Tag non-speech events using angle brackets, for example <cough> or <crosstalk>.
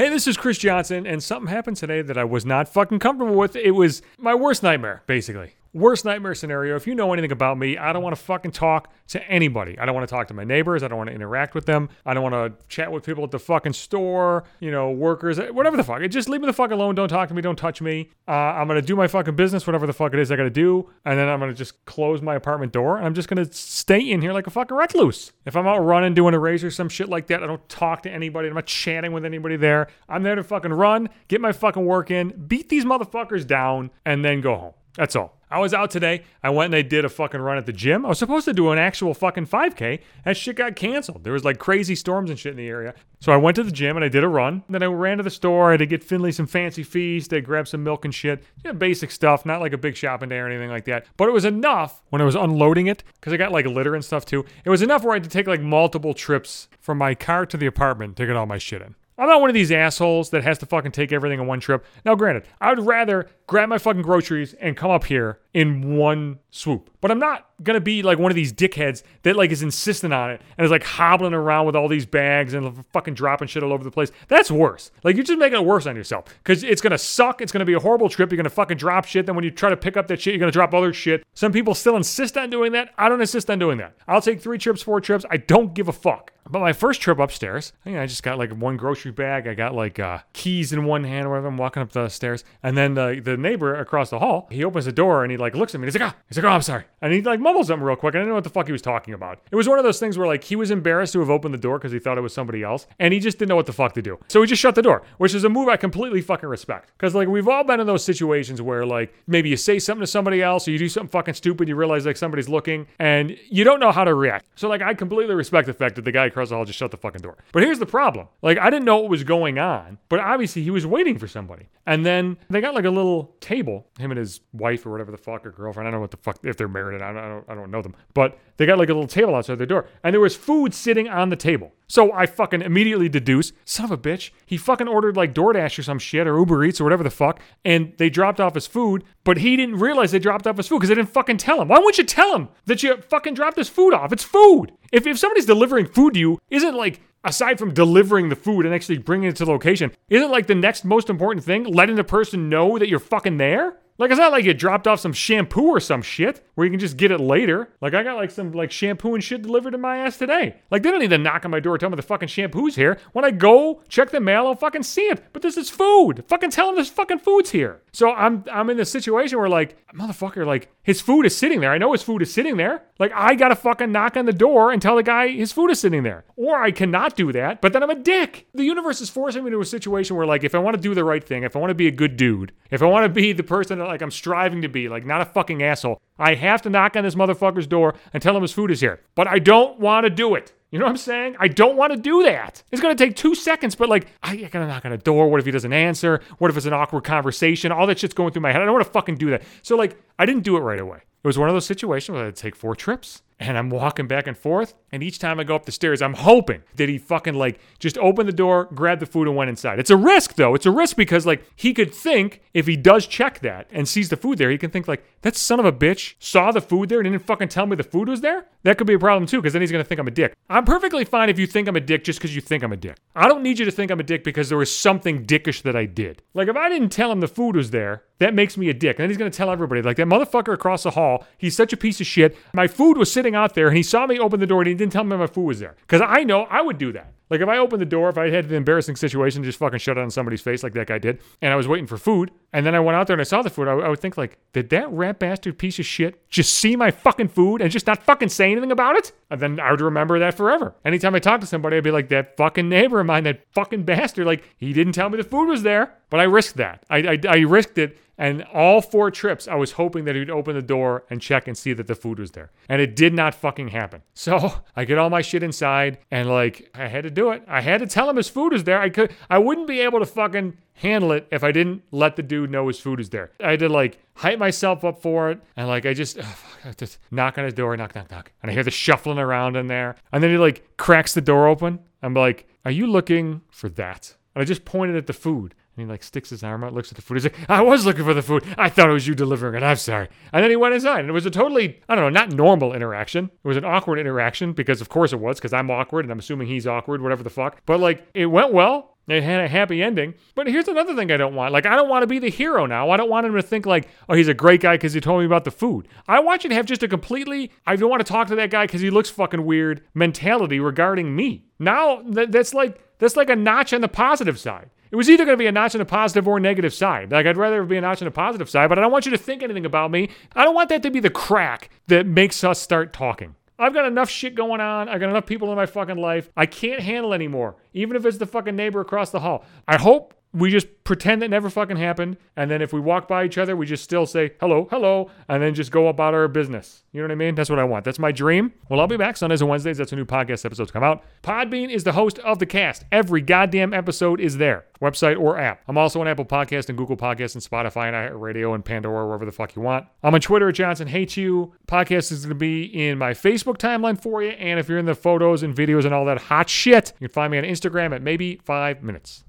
Hey, this is Chris Johnson, and something happened today that I was not fucking comfortable with. It was my worst nightmare, basically. Worst nightmare scenario. If you know anything about me, I don't want to fucking talk to anybody. I don't want to talk to my neighbors. I don't want to interact with them. I don't want to chat with people at the fucking store, you know, workers, whatever the fuck. Just leave me the fuck alone. Don't talk to me. Don't touch me. Uh, I'm going to do my fucking business, whatever the fuck it is I got to do. And then I'm going to just close my apartment door and I'm just going to stay in here like a fucking recluse. If I'm out running, doing a race or some shit like that, I don't talk to anybody. I'm not chatting with anybody there. I'm there to fucking run, get my fucking work in, beat these motherfuckers down, and then go home. That's all. I was out today. I went and I did a fucking run at the gym. I was supposed to do an actual fucking 5K. That shit got canceled. There was like crazy storms and shit in the area. So I went to the gym and I did a run. Then I ran to the store. I had to get Finley some fancy feast. I grabbed some milk and shit. Yeah, basic stuff, not like a big shopping day or anything like that. But it was enough when I was unloading it, because I got like litter and stuff too. It was enough where I had to take like multiple trips from my car to the apartment to get all my shit in. I'm not one of these assholes that has to fucking take everything in one trip. Now, granted, I would rather grab my fucking groceries and come up here in one swoop. But I'm not gonna be like one of these dickheads that like is insistent on it and is like hobbling around with all these bags and fucking dropping shit all over the place. That's worse. Like you're just making it worse on yourself because it's gonna suck. It's gonna be a horrible trip. You're gonna fucking drop shit. Then when you try to pick up that shit, you're gonna drop other shit. Some people still insist on doing that. I don't insist on doing that. I'll take three trips, four trips. I don't give a fuck. But my first trip upstairs, I, I just got like one grocery bag. I got like uh, keys in one hand or whatever. I'm walking up the stairs, and then uh, the neighbor across the hall, he opens the door and he like looks at me. And he's like, ah, he's like, oh, I'm sorry, and he like mumbles something real quick. And I didn't know what the fuck he was talking about. It was one of those things where like he was embarrassed to have opened the door because he thought it was somebody else, and he just didn't know what the fuck to do. So he just shut the door, which is a move I completely fucking respect. Because like we've all been in those situations where like maybe you say something to somebody else or you do something fucking stupid, you realize like somebody's looking, and you don't know how to react. So like I completely respect the fact that the guy across the hall just shut the fucking door. But here's the problem. Like I didn't know what was going on, but obviously he was waiting for somebody. And then they got like a little table, him and his wife or whatever the fuck or girlfriend. I don't know what the fuck if they're married. I don't, I don't, I don't know them. But they got like a little table outside their door, and there was food sitting on the table. So I fucking immediately deduce, son of a bitch, he fucking ordered like DoorDash or some shit or Uber Eats or whatever the fuck, and they dropped off his food, but he didn't realize they dropped off his food because they didn't fucking tell him. Why wouldn't you tell him that you fucking dropped his food off? It's food. If, if somebody's delivering food to you, isn't like aside from delivering the food and actually bringing it to the location, isn't like the next most important thing letting the person know that you're fucking there? Like it's not like you dropped off some shampoo or some shit where you can just get it later. Like I got like some like shampoo and shit delivered to my ass today. Like they don't need to knock on my door tell me the fucking shampoo's here. When I go check the mail, I'll fucking see it. But this is food. Fucking tell them this fucking food's here. So I'm I'm in this situation where like motherfucker like his food is sitting there. I know his food is sitting there. Like I gotta fucking knock on the door and tell the guy his food is sitting there. Or I cannot do that, but then I'm a dick. The universe is forcing me to a situation where like if I want to do the right thing, if I want to be a good dude, if I want to be the person that like I'm striving to be, like not a fucking asshole, I have to knock on this motherfucker's door and tell him his food is here. But I don't want to do it. You know what I'm saying? I don't want to do that. It's going to take two seconds, but like, I got to knock on a door. What if he doesn't answer? What if it's an awkward conversation? All that shit's going through my head. I don't want to fucking do that. So, like, I didn't do it right away. It was one of those situations where I had to take four trips and I'm walking back and forth. And each time I go up the stairs, I'm hoping that he fucking like just opened the door, grabbed the food, and went inside. It's a risk though. It's a risk because like he could think if he does check that and sees the food there, he can think like that son of a bitch saw the food there and didn't fucking tell me the food was there. That could be a problem too because then he's gonna think I'm a dick. I'm perfectly fine if you think I'm a dick just because you think I'm a dick. I don't need you to think I'm a dick because there was something dickish that I did. Like if I didn't tell him the food was there, that makes me a dick. And then he's gonna tell everybody like that motherfucker across the hall. He's such a piece of shit. My food was sitting out there and he saw me open the door and he didn't tell me my food was there. Because I know I would do that. Like if I opened the door, if I had an embarrassing situation, just fucking shut it on somebody's face like that guy did, and I was waiting for food, and then I went out there and I saw the food, I, I would think like, did that rat bastard piece of shit just see my fucking food and just not fucking say anything about it? And then I would remember that forever. Anytime I talk to somebody, I'd be like, that fucking neighbor of mine, that fucking bastard, like he didn't tell me the food was there. But I risked that. I, I, I risked it. And all four trips, I was hoping that he'd open the door and check and see that the food was there. And it did not fucking happen. <laughs> So I get all my shit inside and like I had to do it. I had to tell him his food was there. I could I wouldn't be able to fucking handle it if I didn't let the dude know his food is there. I had to like hype myself up for it and like I just, fuck, I just knock on his door, knock, knock, knock. And I hear the shuffling around in there. And then he like cracks the door open. I'm like, are you looking for that? And I just pointed at the food. And he like sticks his arm out, looks at the food. He's like, I was looking for the food. I thought it was you delivering it. I'm sorry. And then he went inside. And it was a totally, I don't know, not normal interaction. It was an awkward interaction because of course it was, because I'm awkward and I'm assuming he's awkward, whatever the fuck. But like it went well. It had a happy ending. But here's another thing I don't want. Like, I don't want to be the hero now. I don't want him to think, like, oh, he's a great guy because he told me about the food. I want you to have just a completely, I don't want to talk to that guy because he looks fucking weird mentality regarding me. Now, that, that's like, that's like a notch on the positive side. It was either going to be a notch on the positive or negative side. Like, I'd rather it be a notch on the positive side, but I don't want you to think anything about me. I don't want that to be the crack that makes us start talking. I've got enough shit going on. I've got enough people in my fucking life. I can't handle anymore, even if it's the fucking neighbor across the hall. I hope we just pretend that never fucking happened. And then if we walk by each other, we just still say hello, hello, and then just go about our business. You know what I mean? That's what I want. That's my dream. Well, I'll be back Sundays and Wednesdays. That's when new podcast episodes come out. Podbean is the host of the cast. Every goddamn episode is there, website or app. I'm also on Apple Podcast and Google Podcast and Spotify and Radio and Pandora, wherever the fuck you want. I'm on Twitter at Johnson Hates You. Podcast is going to be in my Facebook timeline for you. And if you're in the photos and videos and all that hot shit, you can find me on Instagram at maybe five minutes.